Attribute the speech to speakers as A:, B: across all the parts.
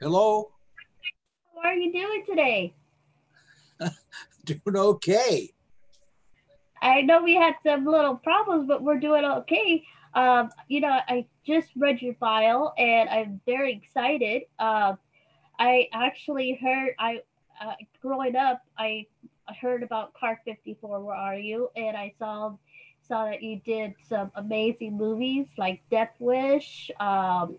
A: Hello?
B: How are you doing today?
A: Doing okay.
B: I know we had some little problems, but we're doing okay. Um, you know, I just read your file and I'm very excited. Uh, I actually heard I uh, growing up I heard about Car 54 Where Are You? and I saw saw that you did some amazing movies like Death Wish. Um,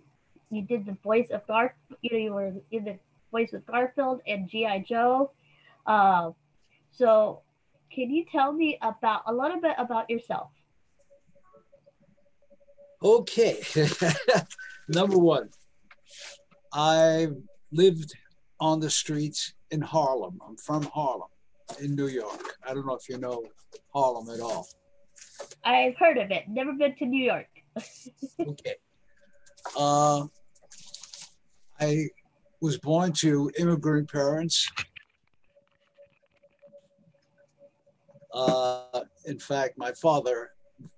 B: you did the voice of Garf. You know, you were in the voice of Garfield and GI Joe. Uh, so, can you tell me about a little bit about yourself?
A: Okay. Number one, I lived on the streets in Harlem. I'm from Harlem in New York. I don't know if you know Harlem at all.
B: I've heard of it. Never been to New York.
A: okay. Uh, I was born to immigrant parents. Uh, in fact, my father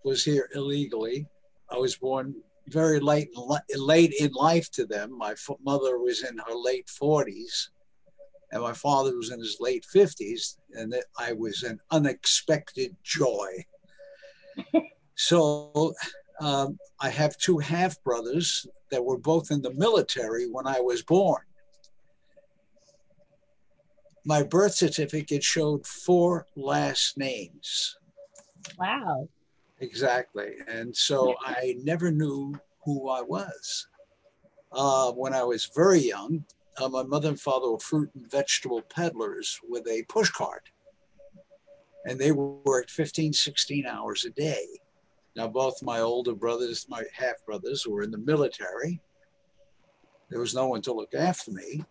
A: was here illegally. I was born very late late in life to them. My mother was in her late 40s, and my father was in his late 50s, and I was an unexpected joy. so um, I have two half brothers that were both in the military when I was born. My birth certificate showed four last names.
B: Wow.
A: Exactly. And so I never knew who I was. Uh, when I was very young, uh, my mother and father were fruit and vegetable peddlers with a pushcart. And they worked 15, 16 hours a day. Now, both my older brothers, my half brothers, were in the military. There was no one to look after me.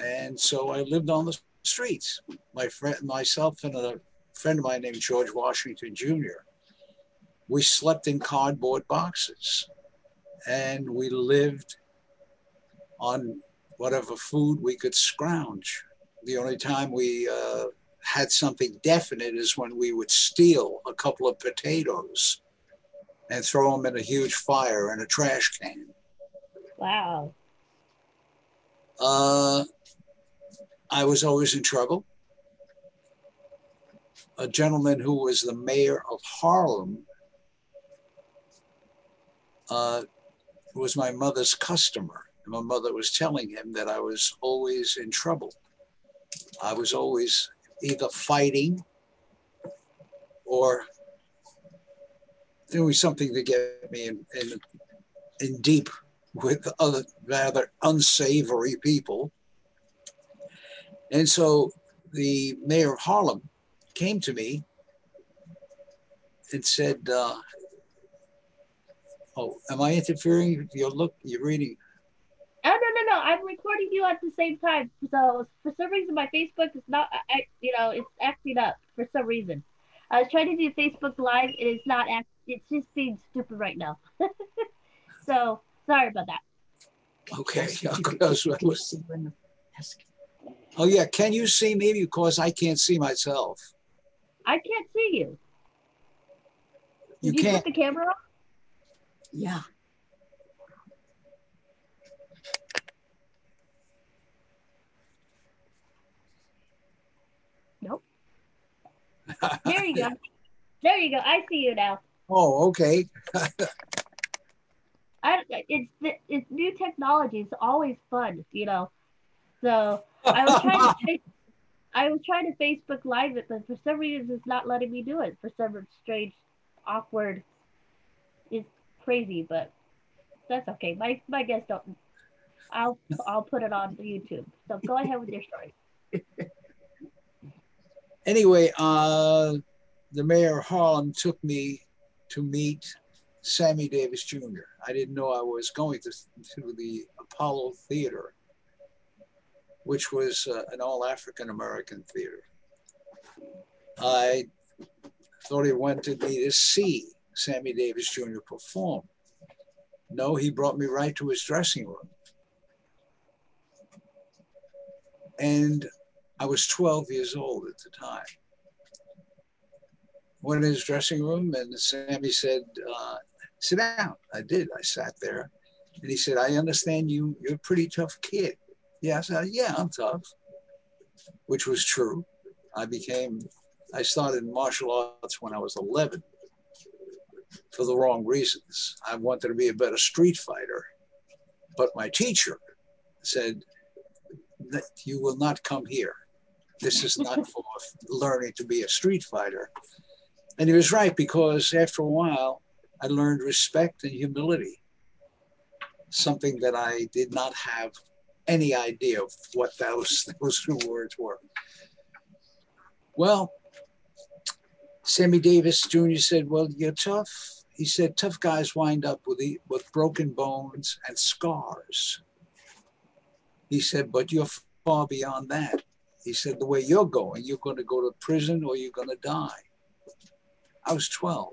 A: And so I lived on the streets. My friend, myself, and a friend of mine named George Washington Jr. We slept in cardboard boxes and we lived on whatever food we could scrounge. The only time we uh, had something definite is when we would steal a couple of potatoes and throw them in a huge fire in a trash can.
B: Wow.
A: Uh, I was always in trouble. A gentleman who was the mayor of Harlem uh, was my mother's customer. And my mother was telling him that I was always in trouble. I was always either fighting or doing something to get me in, in, in deep with other rather unsavory people. And so the mayor of Harlem came to me and said, uh, Oh, am I interfering? You're look, you're reading.
B: Oh no no no! I'm recording you at the same time. So for some reason my Facebook is not, I, you know, it's acting up for some reason. I was trying to do Facebook Live and it's not act. It's just being stupid right now. so sorry about that.
A: Okay. oh yeah, can you see me because I can't see myself?
B: I can't see you.
A: You,
B: you
A: can't.
B: put the camera on.
C: Yeah.
B: Nope. there you go. There you go. I see you now.
A: Oh, okay.
B: I, it's it's new technology. It's always fun, you know. So I was trying to I was trying to Facebook Live it, but for some reason it's not letting me do it. For some strange, awkward it's crazy, but that's okay. My my guests don't. I'll I'll put it on YouTube. So go ahead with your story.
A: anyway, uh, the mayor of Harlem took me to meet Sammy Davis Jr. I didn't know I was going to, to the Apollo Theater, which was uh, an all African American theater. I thought he wanted me to see Sammy Davis Jr. perform. No, he brought me right to his dressing room. And I was 12 years old at the time. Went in his dressing room and Sammy said, uh, sit down. I did. I sat there. And he said, I understand you, you're a pretty tough kid. Yeah, I said, yeah, I'm tough, which was true. I became, I started martial arts when I was 11 for the wrong reasons. I wanted to be a better street fighter. But my teacher said, that you will not come here. This is not for learning to be a street fighter. And he was right because after a while, I learned respect and humility, something that I did not have any idea of what those, those two words were. Well, Sammy Davis Jr. said, Well, you're tough. He said, Tough guys wind up with, the, with broken bones and scars. He said, But you're far beyond that. He said, The way you're going, you're going to go to prison or you're going to die. I was 12,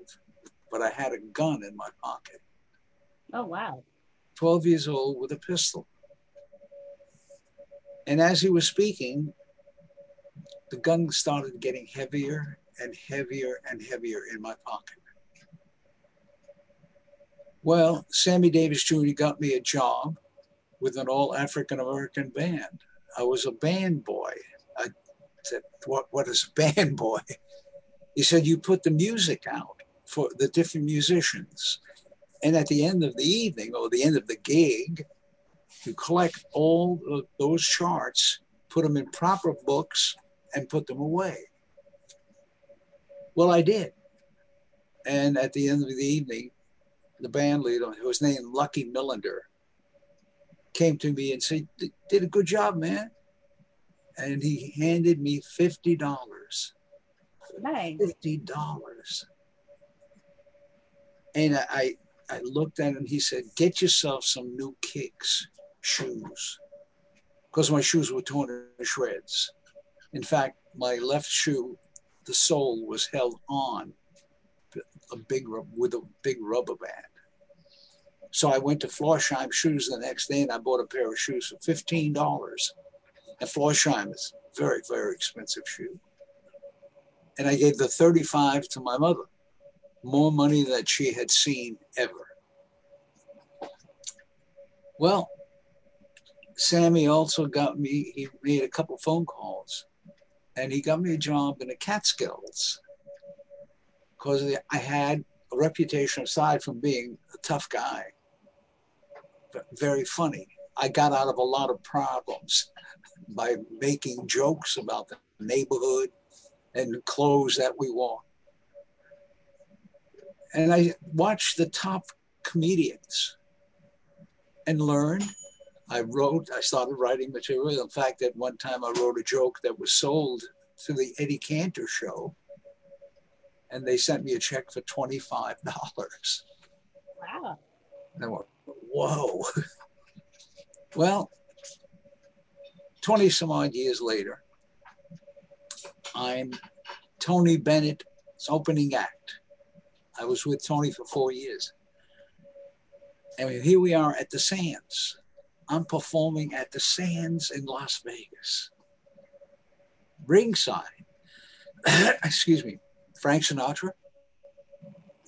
A: but I had a gun in my pocket.
B: Oh, wow.
A: 12 years old with a pistol. And as he was speaking, the gun started getting heavier and heavier and heavier in my pocket. Well, Sammy Davis Jr. got me a job with an all African American band. I was a band boy. I said, what, what is a band boy? He said, You put the music out for the different musicians. And at the end of the evening or the end of the gig, you collect all of those charts, put them in proper books, and put them away. Well, I did. And at the end of the evening, the band leader, who was named Lucky Millinder, came to me and said, Did a good job, man. And he handed me $50.
B: Nice.
A: $50. And I, I looked at him. He said, Get yourself some new kicks, shoes. Because my shoes were torn to shreds. In fact, my left shoe, the sole was held on a big with a big rubber band. So I went to Florsheim Shoes the next day and I bought a pair of shoes for $15. And Florsheim is very, very expensive shoe. And I gave the 35 to my mother, more money than she had seen ever. Well, Sammy also got me, he made a couple phone calls. And he got me a job in the Catskills. Because I had a reputation aside from being a tough guy, but very funny. I got out of a lot of problems by making jokes about the neighborhood and clothes that we wore. And I watched the top comedians and learned. I wrote, I started writing material. In fact, at one time I wrote a joke that was sold to the Eddie Cantor show. And they sent me a check for $25.
B: Wow.
A: And I went, whoa. well, 20 some odd years later, I'm Tony Bennett's opening act. I was with Tony for four years. And here we are at the Sands. I'm performing at the Sands in Las Vegas. Ringside, excuse me, Frank Sinatra,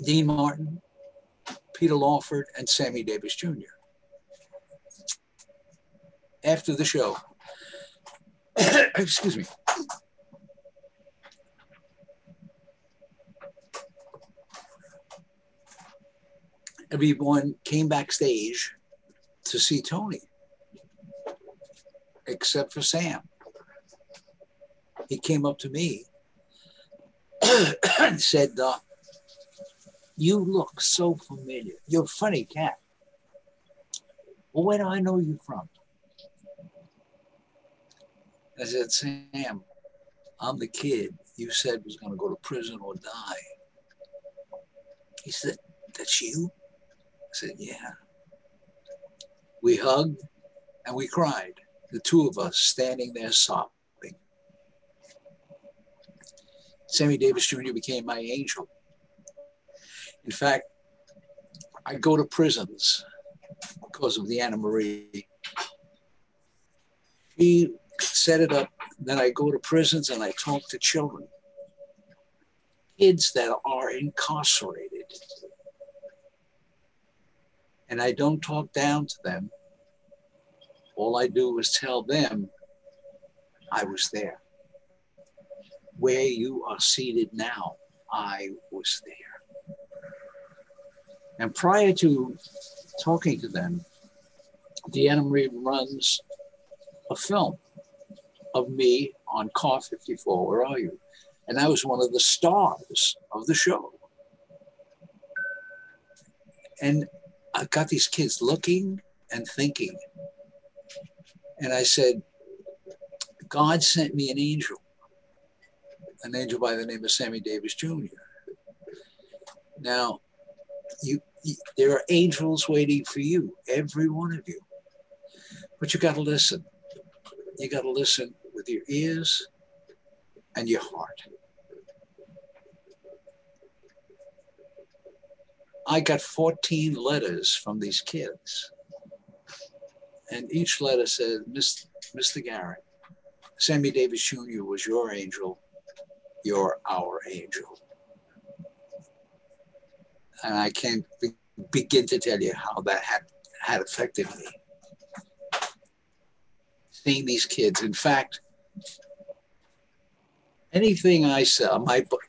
A: Dean Martin, Peter Lawford, and Sammy Davis Jr. After the show, excuse me, everyone came backstage to see Tony, except for Sam. He came up to me and said, uh, You look so familiar. You're a funny cat. Well, where do I know you from? I said, Sam, I'm the kid you said was going to go to prison or die. He said, That's you? Said, Yeah. We hugged and we cried, the two of us standing there sobbing. Sammy Davis Jr. became my angel. In fact, I go to prisons because of the Anna Marie. She set it up. Then I go to prisons and I talk to children, kids that are incarcerated and I don't talk down to them. all I do is tell them I was there. Where you are seated now, I was there. And prior to talking to them, Deanna Marie runs a film of me on Car 54. Where are you? And I was one of the stars of the show. And I got these kids looking and thinking. And I said, God sent me an angel, an angel by the name of Sammy Davis Jr. Now, you, you there are angels waiting for you, every one of you. But you got to listen. You got to listen with your ears and your heart. I got 14 letters from these kids. And each letter said, Mr. Garrett, Sammy Davis Jr. was your angel. You're our angel. And I can't be, begin to tell you how that had, had affected me. Seeing these kids. In fact, anything I sell, my book,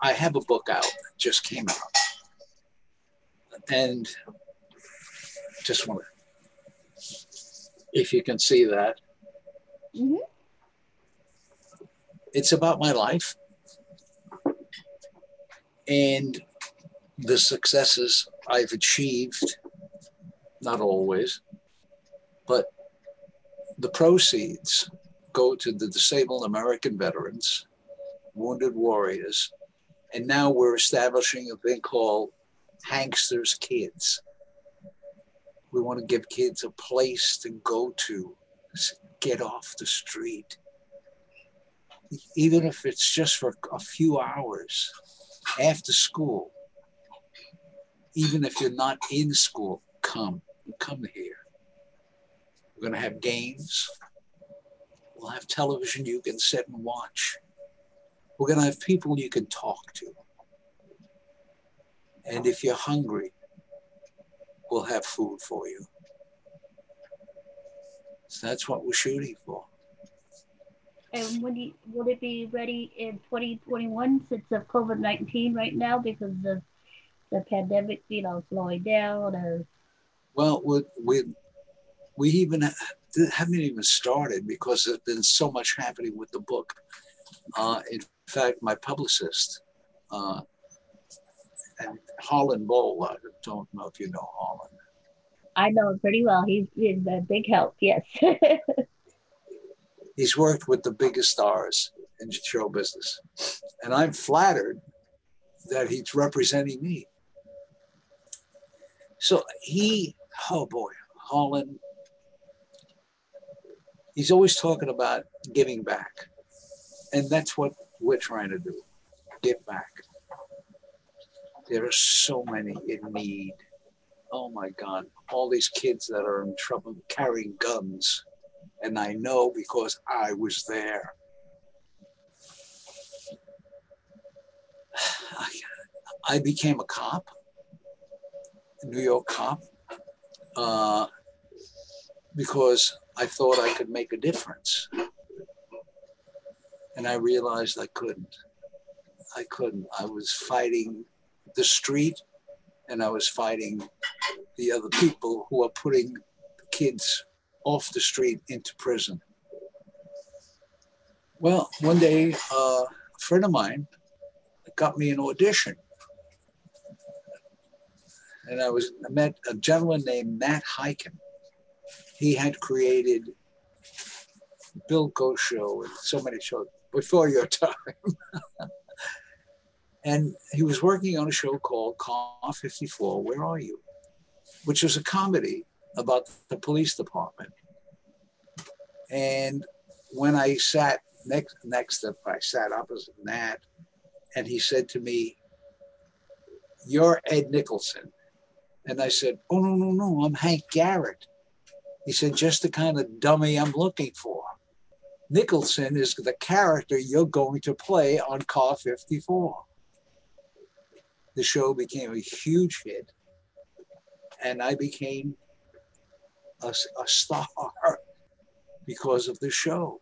A: I have a book out, just came out. And just want to, if you can see that. Mm-hmm. It's about my life and the successes I've achieved, not always, but the proceeds go to the disabled American veterans, wounded warriors, and now we're establishing a thing called Hanksters Kids. We want to give kids a place to go to, get off the street, even if it's just for a few hours after school, even if you're not in school, come, come here. We're going to have games. We'll have television you can sit and watch. We're going to have people you can talk to. And if you're hungry, we'll have food for you. So that's what we're shooting for.
B: And when you, will it be ready in 2021 since of COVID 19 right now because of the pandemic, you know, slowing down? Or?
A: Well, we, we, we even haven't even started because there's been so much happening with the book. Uh, in fact, my publicist, uh, and Harlan Boll, I don't know if you know Harlan.
B: I know him pretty well. He's been a big help, yes.
A: he's worked with the biggest stars in show business. And I'm flattered that he's representing me. So he, oh boy, Harlan, he's always talking about giving back. And that's what we're trying to do give back. There are so many in need. Oh my God, all these kids that are in trouble carrying guns and I know because I was there. I, became a cop, a New York cop, uh, because I thought I could make a difference. And I realized I couldn't. I couldn't. I was fighting the street and I was fighting the other people who are putting kids off the street into prison. Well, one day, uh, a friend of mine got me an audition. And I was I met a gentleman named Nat Hiken. He had created Bilko Show and so many shows before your time. And he was working on a show called Car 54, Where Are You? Which was a comedy about the police department. And when I sat next next to I sat opposite Nat, and he said to me, You're Ed Nicholson. And I said, Oh no, no, no, I'm Hank Garrett. He said, just the kind of dummy I'm looking for. Nicholson is the character you're going to play on Car 54. The show became a huge hit, and I became a, a star because of the show.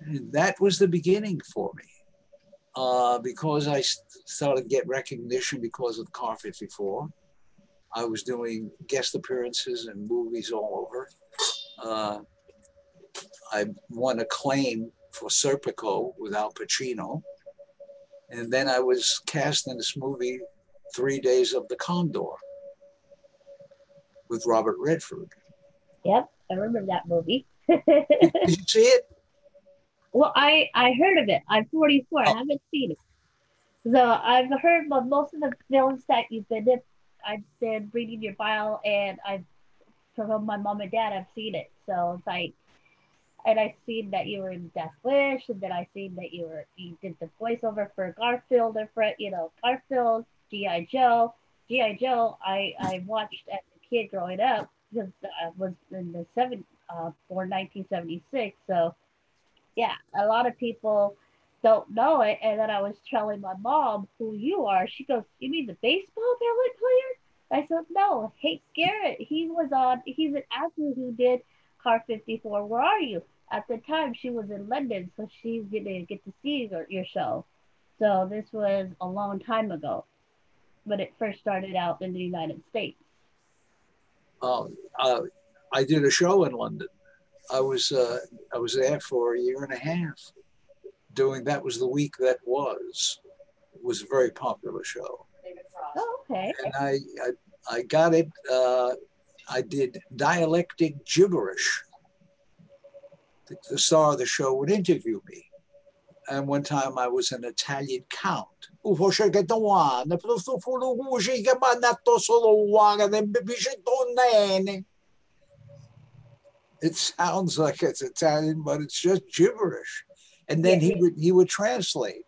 A: And that was the beginning for me. Uh, because I started to get recognition because of Car 54. I was doing guest appearances in movies all over. Uh, I won acclaim for Serpico with Al Pacino. And then I was cast in this movie, Three Days of the Condor, with Robert Redford.
B: Yep, I remember that movie.
A: Did you see it?
B: Well, I I heard of it. I'm 44. I oh. haven't seen it. So I've heard of most of the films that you've been in. I've been reading your bio, and I've from my mom and dad. I've seen it. So it's like, and I've seen that you were in Death Wish, and then I seen that you were you did the voiceover for Garfield and for you know Garfield, GI Joe, GI Joe. I I watched as a kid growing up because I was in the seven uh, for 1976. So yeah, a lot of people don't know it. And then I was telling my mom who you are. She goes, "You mean the baseball talent player?" I said, "No, Hank Garrett. He was on. He's an actor who did Car 54. Where are you?" At the time, she was in London, so she's gonna get to see your, your show. So this was a long time ago, but it first started out in the United States.
A: Um, uh, I did a show in London. I was uh, I was there for a year and a half. Doing that was the week that was. It was a very popular show.
B: Oh, okay.
A: And I I, I got it. Uh, I did dialectic gibberish. The, the star of the show would interview me. And one time I was an Italian count. It sounds like it's Italian, but it's just gibberish. And then he would he would translate.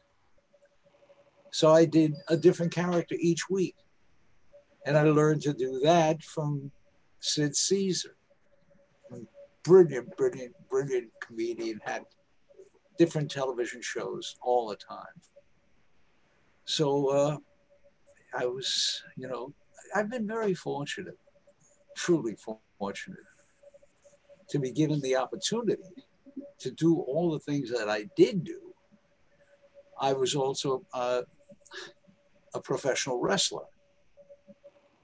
A: So I did a different character each week. And I learned to do that from Sid Caesar. Brilliant, brilliant, brilliant comedian, had different television shows all the time. So uh, I was, you know, I've been very fortunate, truly fortunate to be given the opportunity to do all the things that I did do. I was also uh, a professional wrestler,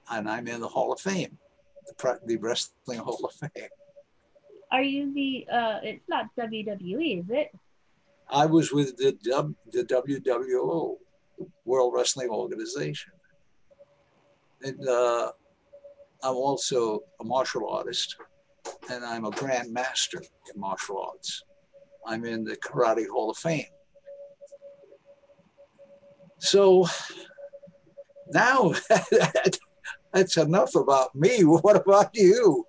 A: and I'm in the Hall of Fame, the, the Wrestling Hall of Fame.
B: Are you the? uh It's not WWE, is it?
A: I was with the w, the WWO, World Wrestling Organization, and uh, I'm also a martial artist and I'm a grand master in martial arts. I'm in the Karate Hall of Fame. So now that's enough about me. What about you?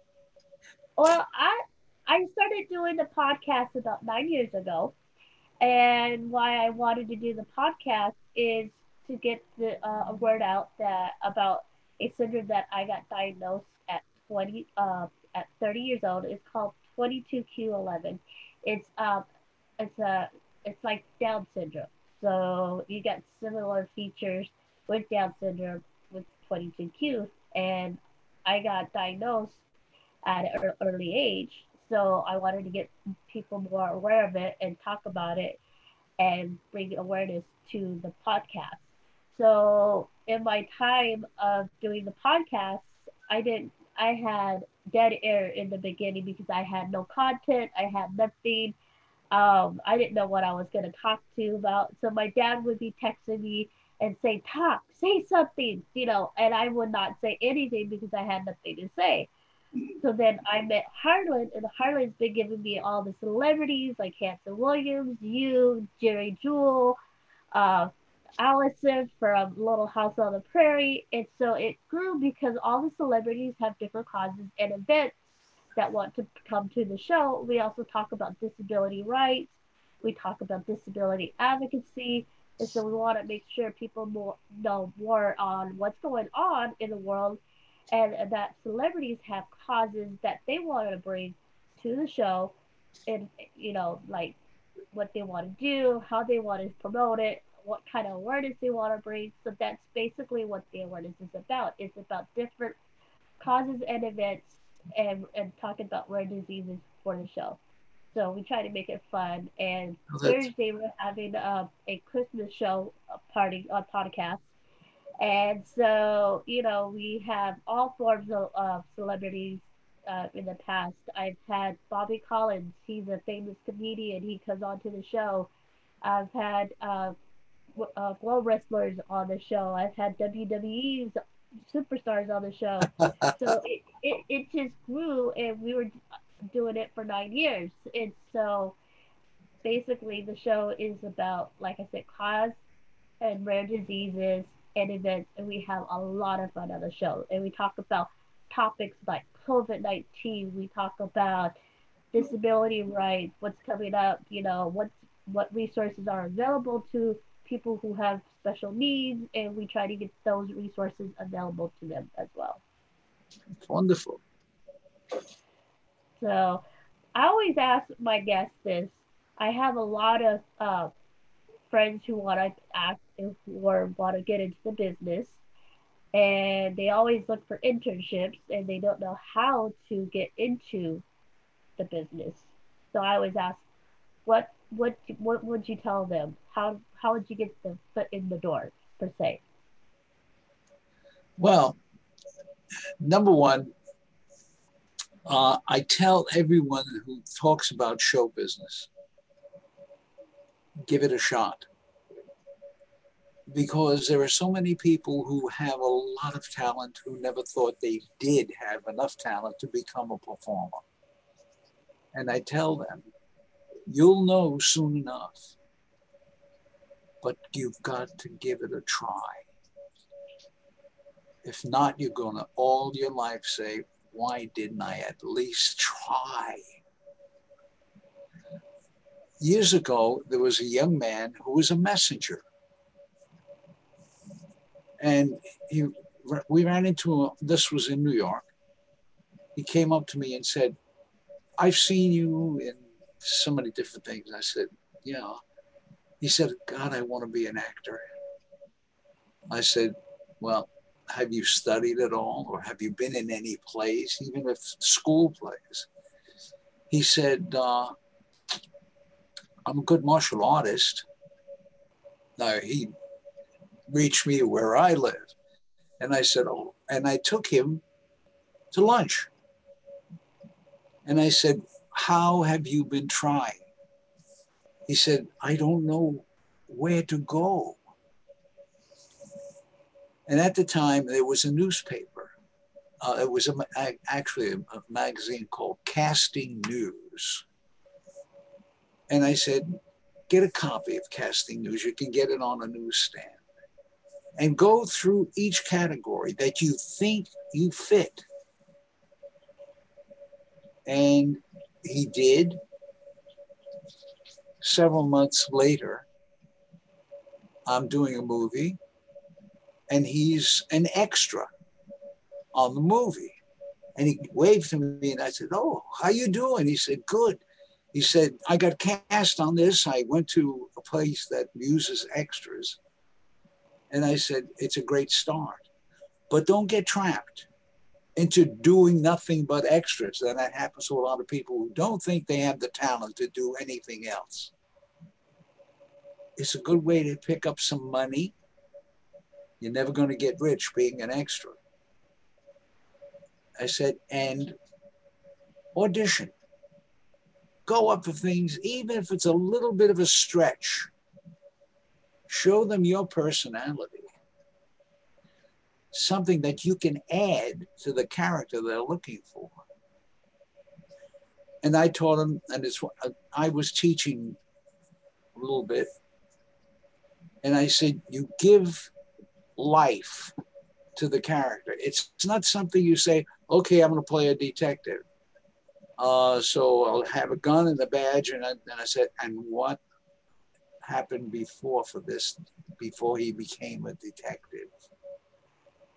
B: Well, I I started doing the podcast about nine years ago, and why I wanted to do the podcast is to get the uh, word out that about a syndrome that I got diagnosed at 20 uh, at 30 years old. It's called 22q11. It's um, it's a it's like Down syndrome. So you get similar features with Down syndrome with 22q, and I got diagnosed at an early age. So I wanted to get people more aware of it and talk about it and bring awareness to the podcast. So in my time of doing the podcast, I didn't I had dead air in the beginning because I had no content, I had nothing. Um, I didn't know what I was to talk to about. So my dad would be texting me and say, "Talk, say something," you know, and I would not say anything because I had nothing to say. So then I met Harlan, and Harlan's been giving me all the celebrities like Hanson Williams, you, Geri Jewell, uh, Allison from Little House on the Prairie. And so it grew because all the celebrities have different causes and events that want to come to the show. We also talk about disability rights. We talk about disability advocacy. And so we want to make sure people more, know more on what's going on in the world and that celebrities have causes that they want to bring to the show and, you know, like what they want to do, how they want to promote it, what kind of awareness they want to bring. So that's basically what the awareness is about. It's about different causes and events and and talking about rare diseases for the show. So we try to make it fun. And Thursday we're having uh, a Christmas show party on podcast. And so you know we have all forms of uh, celebrities uh, in the past. I've had Bobby Collins. He's a famous comedian. He comes onto the show. I've had uh, uh, glow wrestlers on the show. I've had WWE's superstars on the show. so it, it, it just grew, and we were doing it for nine years. And so basically, the show is about, like I said, cause and rare diseases and events. And we have a lot of fun on the show. And we talk about topics like COVID 19. We talk about disability rights, what's coming up, you know, what's, what resources are available to people who have special needs, and we try to get those resources available to them as well.
A: It's Wonderful.
B: So I always ask my guests this. I have a lot of uh, friends who want to act or want to get into the business, and they always look for internships and they don't know how to get into the business. So I always ask, what what what would you tell them? How how would you get the foot in the door per se?
A: Well, number one, uh, I tell everyone who talks about show business, give it a shot. Because there are so many people who have a lot of talent who never thought they did have enough talent to become a performer. And I tell them, you'll know soon enough, but you've got to give it a try. If not, you're going to all your life say, why didn't I at least try? Years ago, there was a young man who was a messenger. And he, we ran into, a, this was in New York. He came up to me and said, I've seen you in so many different things. I said, yeah. He said, God, I want to be an actor. I said, well, have you studied at all or have you been in any plays, even if school plays? He said, uh, I'm a good martial artist. Now he reached me where I live. And I said, Oh, and I took him to lunch. And I said, How have you been trying? He said, I don't know where to go. And at the time, there was a newspaper. Uh, it was a, actually a, a magazine called Casting News. And I said, get a copy of Casting News. You can get it on a newsstand. And go through each category that you think you fit. And he did. Several months later, I'm doing a movie and he's an extra on the movie. And he waved to me and I said, Oh, how you doing? He said, Good. He said, I got cast on this. I went to a place that uses extras. And I said, It's a great start. But don't get trapped into doing nothing but extras. And that happens to a lot of people who don't think they have the talent to do anything else. It's a good way to pick up some money you're never going to get rich being an extra. I said, and audition. Go up for things, even if it's a little bit of a stretch. Show them your personality. Something that you can add to the character they're looking for. And I taught them, and it's what I was teaching a little bit. And I said, you give life to the character. It's, not something you say, okay, I'm going to play a detective. Uh, so I'll have a gun and a badge. And I, and I said, and what happened before for this, before he became a detective?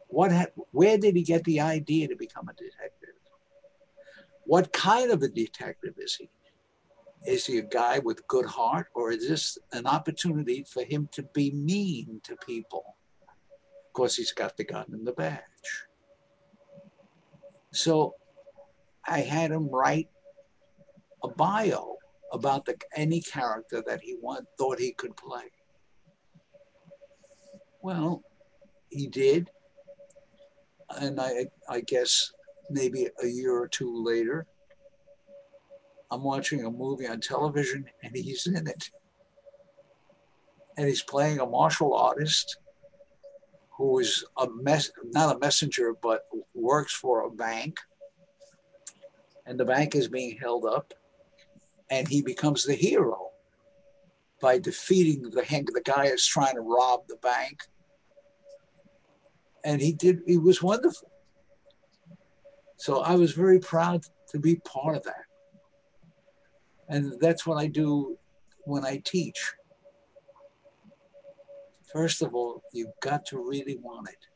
A: What, ha- where did he get the idea to become a detective? What kind of a detective is he? Is he a guy with good heart, or is this an opportunity for him to be mean to people? Of course, he's got the gun and the badge. So I had him write a bio about the, any character that he want, thought he could play. Well, he did. And I, I guess maybe a year or two later, I'm watching a movie on television and he's in it. And he's playing a martial artist who is a mess, not a messenger, but works for a bank. And the bank is being held up, and he becomes the hero by defeating the the guy is trying to rob the bank. And he did. He was wonderful. So I was very proud to be part of that. And that's what I do when I teach. First of all, you've got to really want it.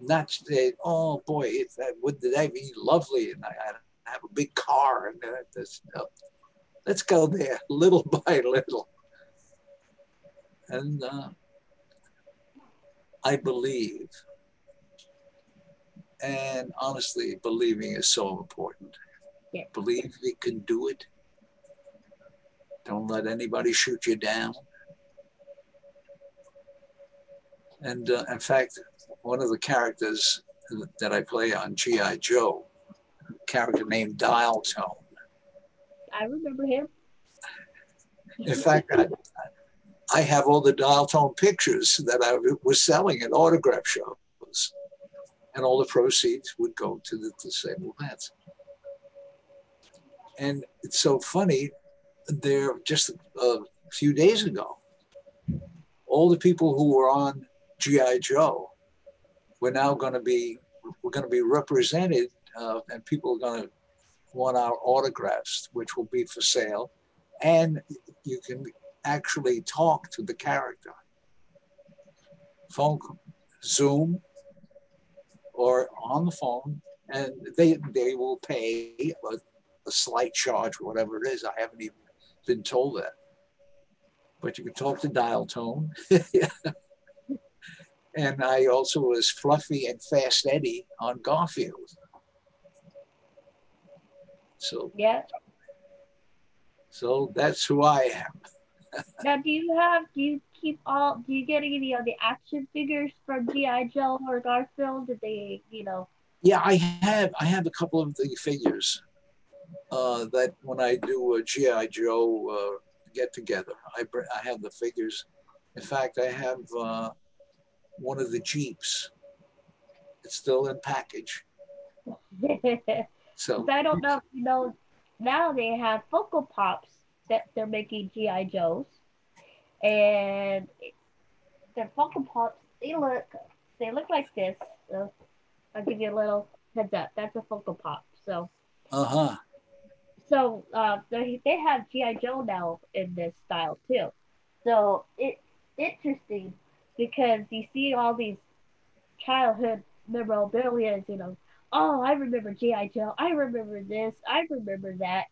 A: Not say, oh boy, that would that be lovely, and I, I have a big car and this. No. Let's go there, little by little. And uh, I believe, and honestly, believing is so important.
B: Yeah.
A: Believe you can do it. Don't let anybody shoot you down. And uh, in fact, one of the characters that I play on G.I. Joe, character named Dial Tone.
B: I remember him.
A: In fact, I, I have all the Dial Tone pictures that I was selling at autograph shows, and all the proceeds would go to the disabled vets. And it's so funny, there just a few days ago, all the people who were on GI Joe. We're now going to be we're going to be represented, uh, and people are going to want our autographs, which will be for sale, and you can actually talk to the character. Phone, Zoom, or on the phone, and they they will pay a, a slight charge, whatever it is. I haven't even been told that, but you can talk to dial tone. and I also was Fluffy and Fast Eddie on Garfield. So
B: yeah.
A: So that's who I am.
B: now, do you have? Do you keep all? Do you get any of the action figures from GI Joe or Garfield? Did they, you know?
A: Yeah, I have. I have a couple of the figures uh, that when I do a GI Joe uh, get together, I I have the figures. In fact, I have. Uh, one of the Jeeps. It's still in package. so
B: I don't know if you know now they have Funko Pops that they're making GI Joes, and the Funko Pops they look they look like this. So I'll give you a little heads up. That's a Funko Pop. So.
A: Uh huh.
B: So uh, they they have GI Joe now in this style too. So it's interesting because you see all these childhood memorabilia, you know, oh, I remember G.I. Joe, I remember this, I remember that.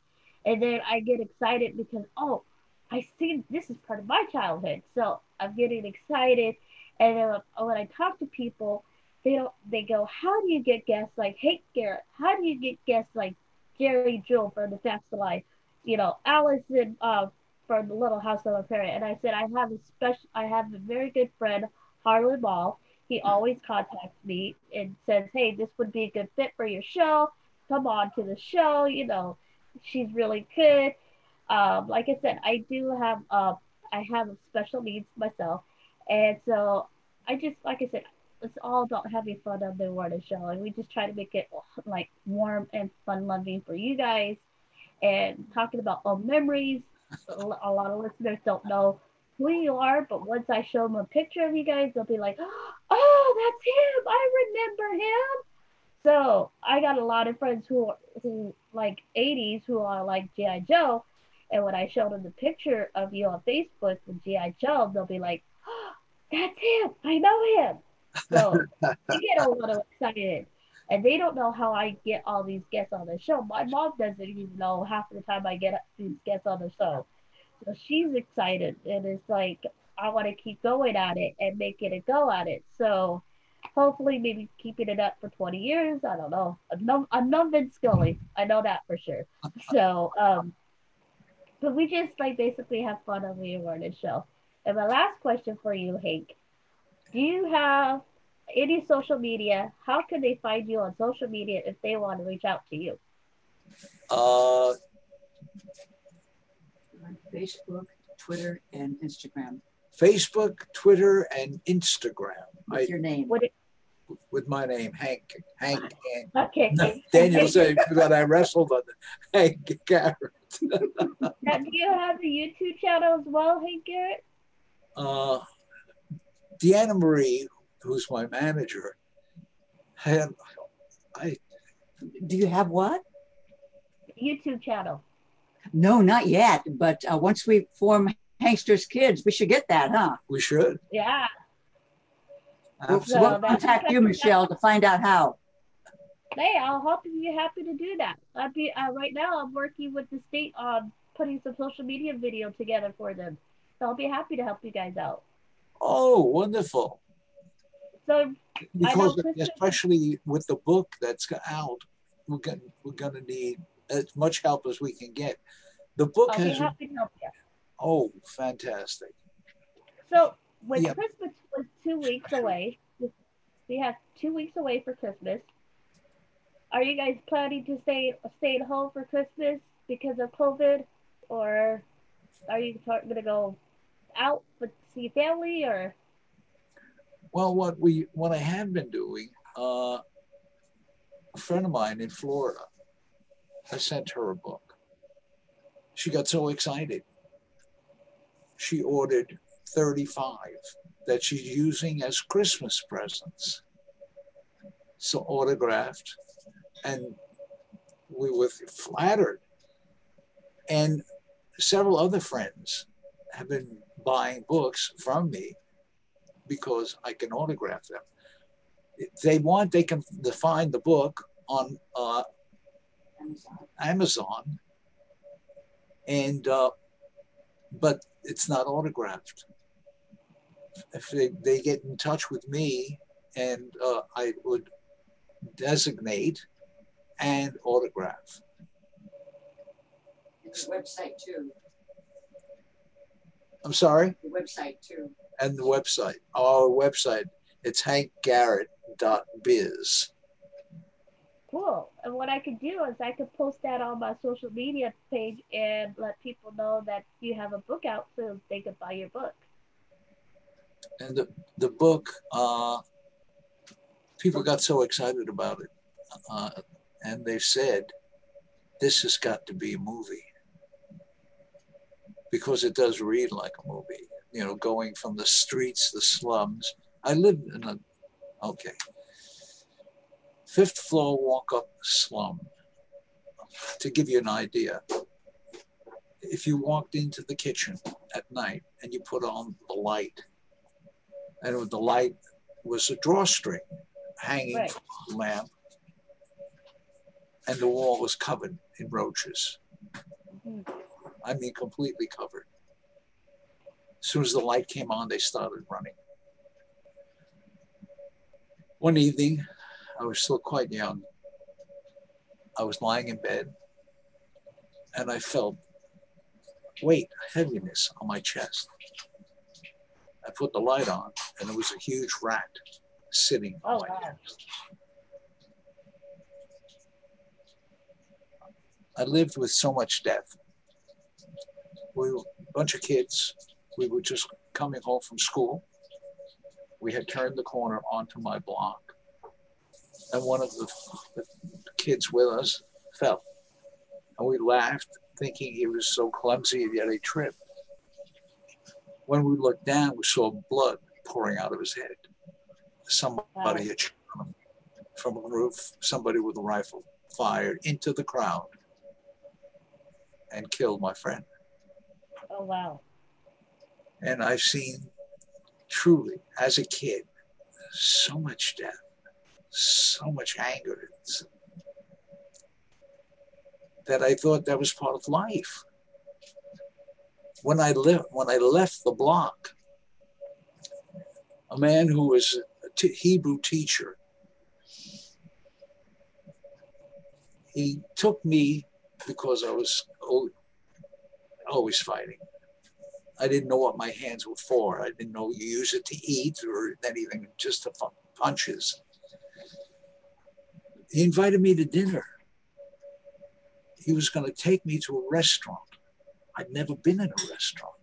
B: And then I get excited because, oh, I see this is part of my childhood. So I'm getting excited. And then when I talk to people, they don't, they go, how do you get guests like Hank Garrett? How do you get guests like Geri Jewell from The Facts of Life? You know, Allison uh, from the Little House on the Prairie, and I said I have a special, I have a very good friend, Harlan Boll. He always contacts me and says, "Hey, this would be a good fit for your show. Come on to the show. You know, she's really good." Um, like I said, I do have, uh, I have special needs myself, and so I just, like I said, it's all about having fun on the award show, and we just try to make it like warm and fun loving for you guys, and talking about old memories a lot of listeners don't know who you are, but once I show them a picture of you guys, they'll be like, "Oh, that's him! I remember him." So I got a lot of friends who are, who like 80s who are like GI Joe, and when I show them the picture of you on Facebook with GI Joe, they'll be like, oh, "That's him! I know him." So you get a little excited and they don't know how I get all these guests on the show. My mom doesn't even know half the time I get these guests on the show. So she's excited, and it's like I want to keep going at it and making it a go at it. So hopefully maybe keeping it up for 20 years. I don't know. I'm no, I'm no Vince Scully. I know that for sure. So, um, but we just like basically have fun on the awareness show. And my last question for you, Hank, do you have any social media? How can they find you on social media if they want to reach out to you?
A: Uh,
C: On Facebook, Twitter, and Instagram
A: Facebook, Twitter, and Instagram.
C: with
A: I,
C: your name.
B: Would it,
A: with my name, Hank. Hank. Hank.
B: okay.
A: No, Daniel said that I wrestled on the Hank Garrett.
B: Now, do you have a YouTube channel as well, Hank Garrett?
A: Uh, Deanna Marie, who's my manager, had I
C: Do you have what?
B: YouTube channel.
C: No, not yet. But uh, once we form Hangsters Kids, we should get that, huh?
A: we should.
B: Yeah.
C: We'll,
B: So
C: we'll contact you, Michelle, to find out how.
B: Hey, I'll help you. Be happy to do that. I'd be uh, right now. I'm working with the state on putting some social media video together for them. So I'll be happy to help you guys out.
A: Oh, wonderful!
B: So
A: Because especially with the book that's out, we're gonna we're gonna need as much help as we can get. The book
B: be
A: has
B: to help you.
A: oh, fantastic!
B: So when
A: Yeah.
B: Christmas was two weeks away, we have two weeks away for Christmas. Are you guys planning to stay stay at home for Christmas because of COVID, or are you going to go out with see family or?
A: Well, what we what I have been doing, uh, a friend of mine in Florida, I sent her a book. She got so excited. She ordered 35 that she's using as Christmas presents. So autographed, and we were flattered. And several other friends have been buying books from me because I can autograph them. If they want, they can find the book on uh, Amazon, and uh, but it's not autographed. If they, they get in touch with me, and uh, I would designate and autograph.
C: The website too.
A: I'm sorry,
C: The website too.
A: and the website. Our website. It's hankgarrett.biz.
B: Cool. And what I could do is I could post that on my social media page and let people know that you have a book out so they could buy your book.
A: and the, the book uh, people got so excited about it uh, and they said this has got to be a movie because it does read like a movie you know going from the streets the slums i lived in a okay fifth floor walk up slum to give you an idea if you walked into the kitchen at night and you put on the light and the light was a drawstring hanging
B: Right.
A: from the lamp, and the wall was covered in roaches.
B: Mhm.
A: I mean, completely covered. As soon as the light came on, they started running. One evening, I was still quite young. I was lying in bed, and I felt weight, heaviness on my chest. I put the light on, and there was a huge rat sitting on
B: Oh,
A: my
B: wow.
A: chest. I lived with so much death. We were a bunch of kids. We were just coming home from school. We had turned the corner onto my block, and one of the, the kids with us fell. And we laughed, thinking he was so clumsy and yet he tripped. When we looked down, we saw blood pouring out of his head. Somebody
B: Wow.
A: had shot him from a roof. Somebody with a rifle fired into the crowd and killed my friend.
B: Oh wow.
A: And I've seen truly, as a kid, so much death, so much anger that I thought that was part of life. When I left, when I left the block, a man who was t- Hebrew teacher. He took me because I was always fighting. I didn't know what my hands were for. I didn't know you use it to eat or anything, just the punches. He invited me to dinner. He was going to take me to a restaurant. I'd never been in a restaurant.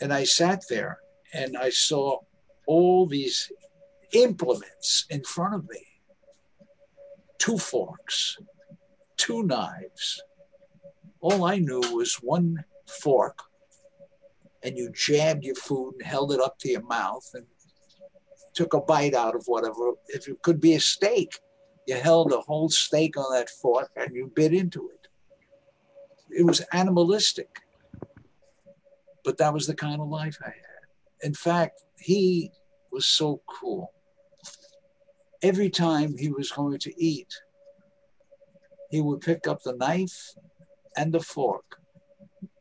A: And I sat there and I saw all these implements in front of me two forks, two knives. All I knew was one fork, and you jabbed your food and held it up to your mouth and took a bite out of whatever. If it could be a steak, you held a whole steak on that fork and you bit into it. It was animalistic, but that was the kind of life I had. In fact, he was so cool. Every time he was going to eat, he would pick up the knife and the fork,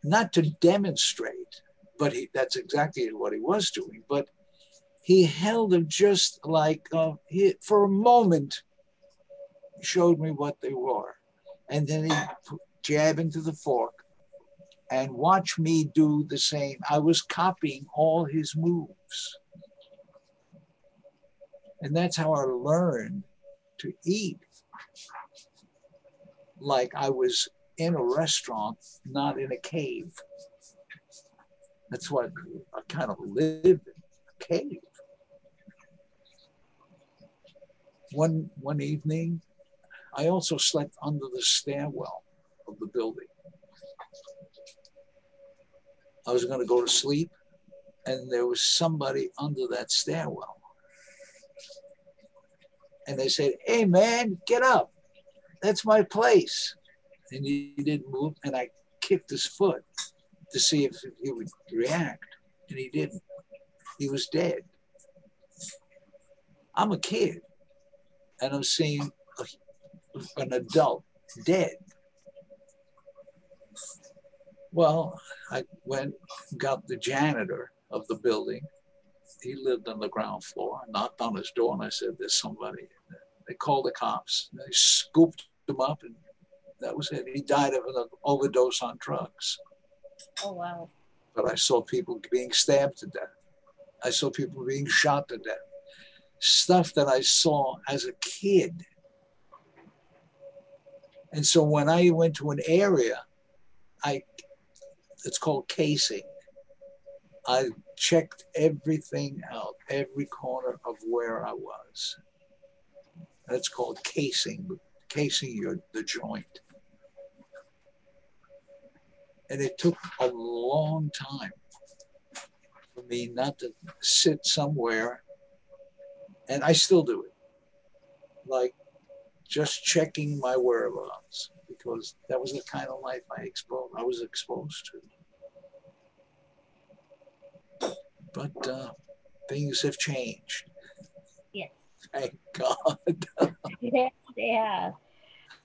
A: not to demonstrate, but he, that's exactly what he was doing. But he held them just like uh, he, for a moment, showed me what they were. And then he jab into the fork and watch me do the same. I was copying all his moves. And that's how I learned to eat like I was in a restaurant, not in a cave. That's what I kind of lived in a cave. One one evening, I also slept under the stairwell of the building. I was going to go to sleep, and there was somebody under that stairwell. And they said, Hey, man, get up. That's my place. And he didn't move. And I kicked his foot to see if he would react. And he didn't. He was dead. I'm a kid. And I'm seeing a, an adult dead. Well, I went, got the janitor of the building. He lived on the ground floor. I knocked on his door and I said, There's somebody. They called the cops. They scooped him up and that was it. He died of an overdose on drugs.
B: Oh, wow.
A: But I saw people being stabbed to death. I saw people being shot to death. Stuff that I saw as a kid. And so when I went to an area, I it's called casing. I checked everything out, every corner of where I was. That's called casing, casing your the joint. And it took a long time for me not to sit somewhere, and I still do it, like just checking my whereabouts because that was the kind of life I exposed I was exposed to. but uh, things have changed.
B: Yes.
A: Thank God.
B: yes, they have.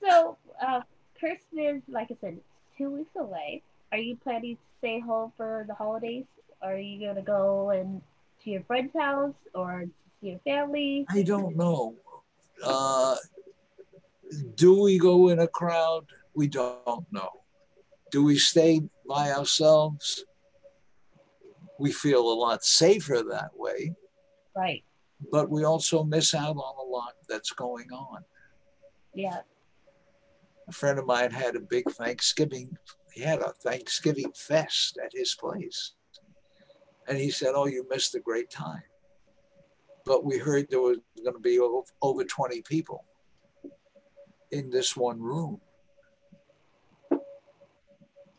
B: So, uh, Christmas, like I said, two weeks away. Are you planning to stay home for the holidays? Or are you gonna go and to your friend's house or your family?
A: I don't know. Uh, do we go in a crowd? We don't know. Do we stay by ourselves? we feel a lot safer that way.
B: Right.
A: But we also miss out on a lot that's going on.
B: Yeah.
A: A friend of mine had a big Thanksgiving, he had a Thanksgiving fest at his place. And he said, Oh, you missed a great time. But we heard there was going to be over 20 people in this one room.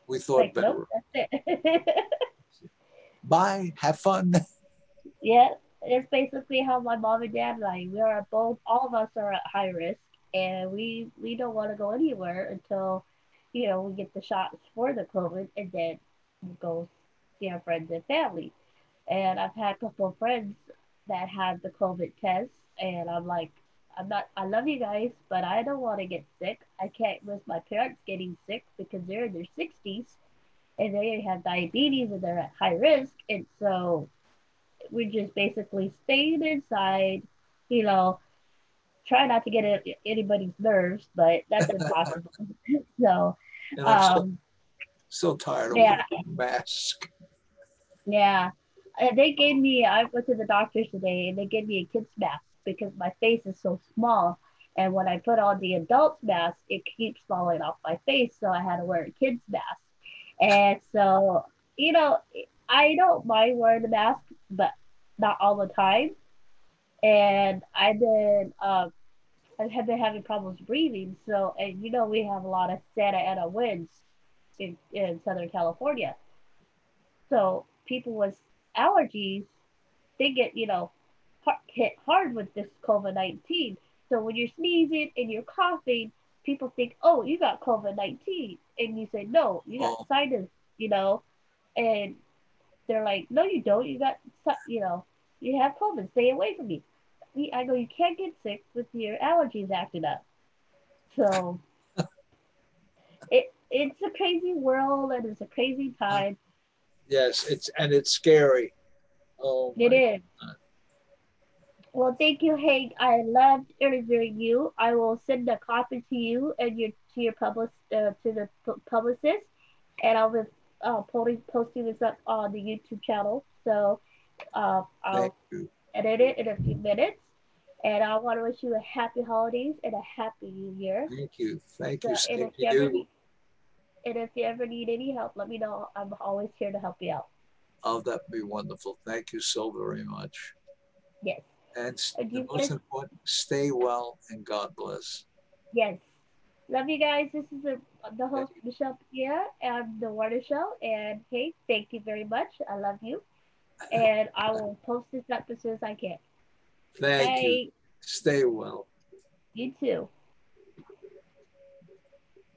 A: We thought like, better. Nope, bye, have fun.
B: Yeah, it's basically how my mom and dad like. We are both, all of us are at high risk, and we we don't want to go anywhere until, you know, we get the shots for the COVID, and then we go see our friends and family. And I've had a couple of friends that had the COVID test, and I'm like, I'm not. I love you guys, but I don't want to get sick. I can't risk my parents getting sick because they're in their 60s and they have diabetes and they're at high risk. And so we just basically stayed inside, you know, try not to get a- anybody's nerves, but that's impossible. so,
A: And I'm so,
B: um,
A: so tired of
B: yeah.
A: wearing a mask.
B: yeah. They gave me, I went to the doctor today and they gave me a kid's mask because my face is so small. And when I put on the adult mask, it keeps falling off my face. So I had to wear a kid's mask. And so, you know, I don't mind wearing the mask, but not all the time. And I've been, um, I have been having problems breathing. So, and you know, we have a lot of Santa Ana winds in, in Southern California. So people with allergies, they get, you know, hit hard with this COVID 19. So when you're sneezing and you're coughing, people think, oh, you got COVID 19. And you say, no, you got
A: Oh.
B: sinus, you know, and they're like, no, you don't. You got, you know, you have COVID. Stay away from me. I go, you can't get sick with your allergies acting up. So it it's a crazy world and it's a crazy time.
A: Yes, it's and it's scary. Oh,
B: It is.
A: God.
B: Well, thank you, Hank. I loved interviewing you. I will send a copy to you and your to your public uh, to the publicist, and I'll be uh, posting posting this up on the YouTube channel. So uh, I'll edit it in a few minutes. And I want to wish you a happy holidays and a happy new year.
A: Thank you. Thank
B: So,
A: you.
B: and if you ever
A: you.
B: need, and if you ever need any help, let me know. I'm always here to help you out.
A: Oh, that'd be wonderful. Thank you so very much.
B: Yes,
A: And the most important, stay well and God bless.
B: yes. Love you guys. This is the, the host, Michelle Pierre, and the Water Show. And hey, thank you very much. I love you. And I will post this up as soon as I can.
A: Thank you. Stay well.
B: You too.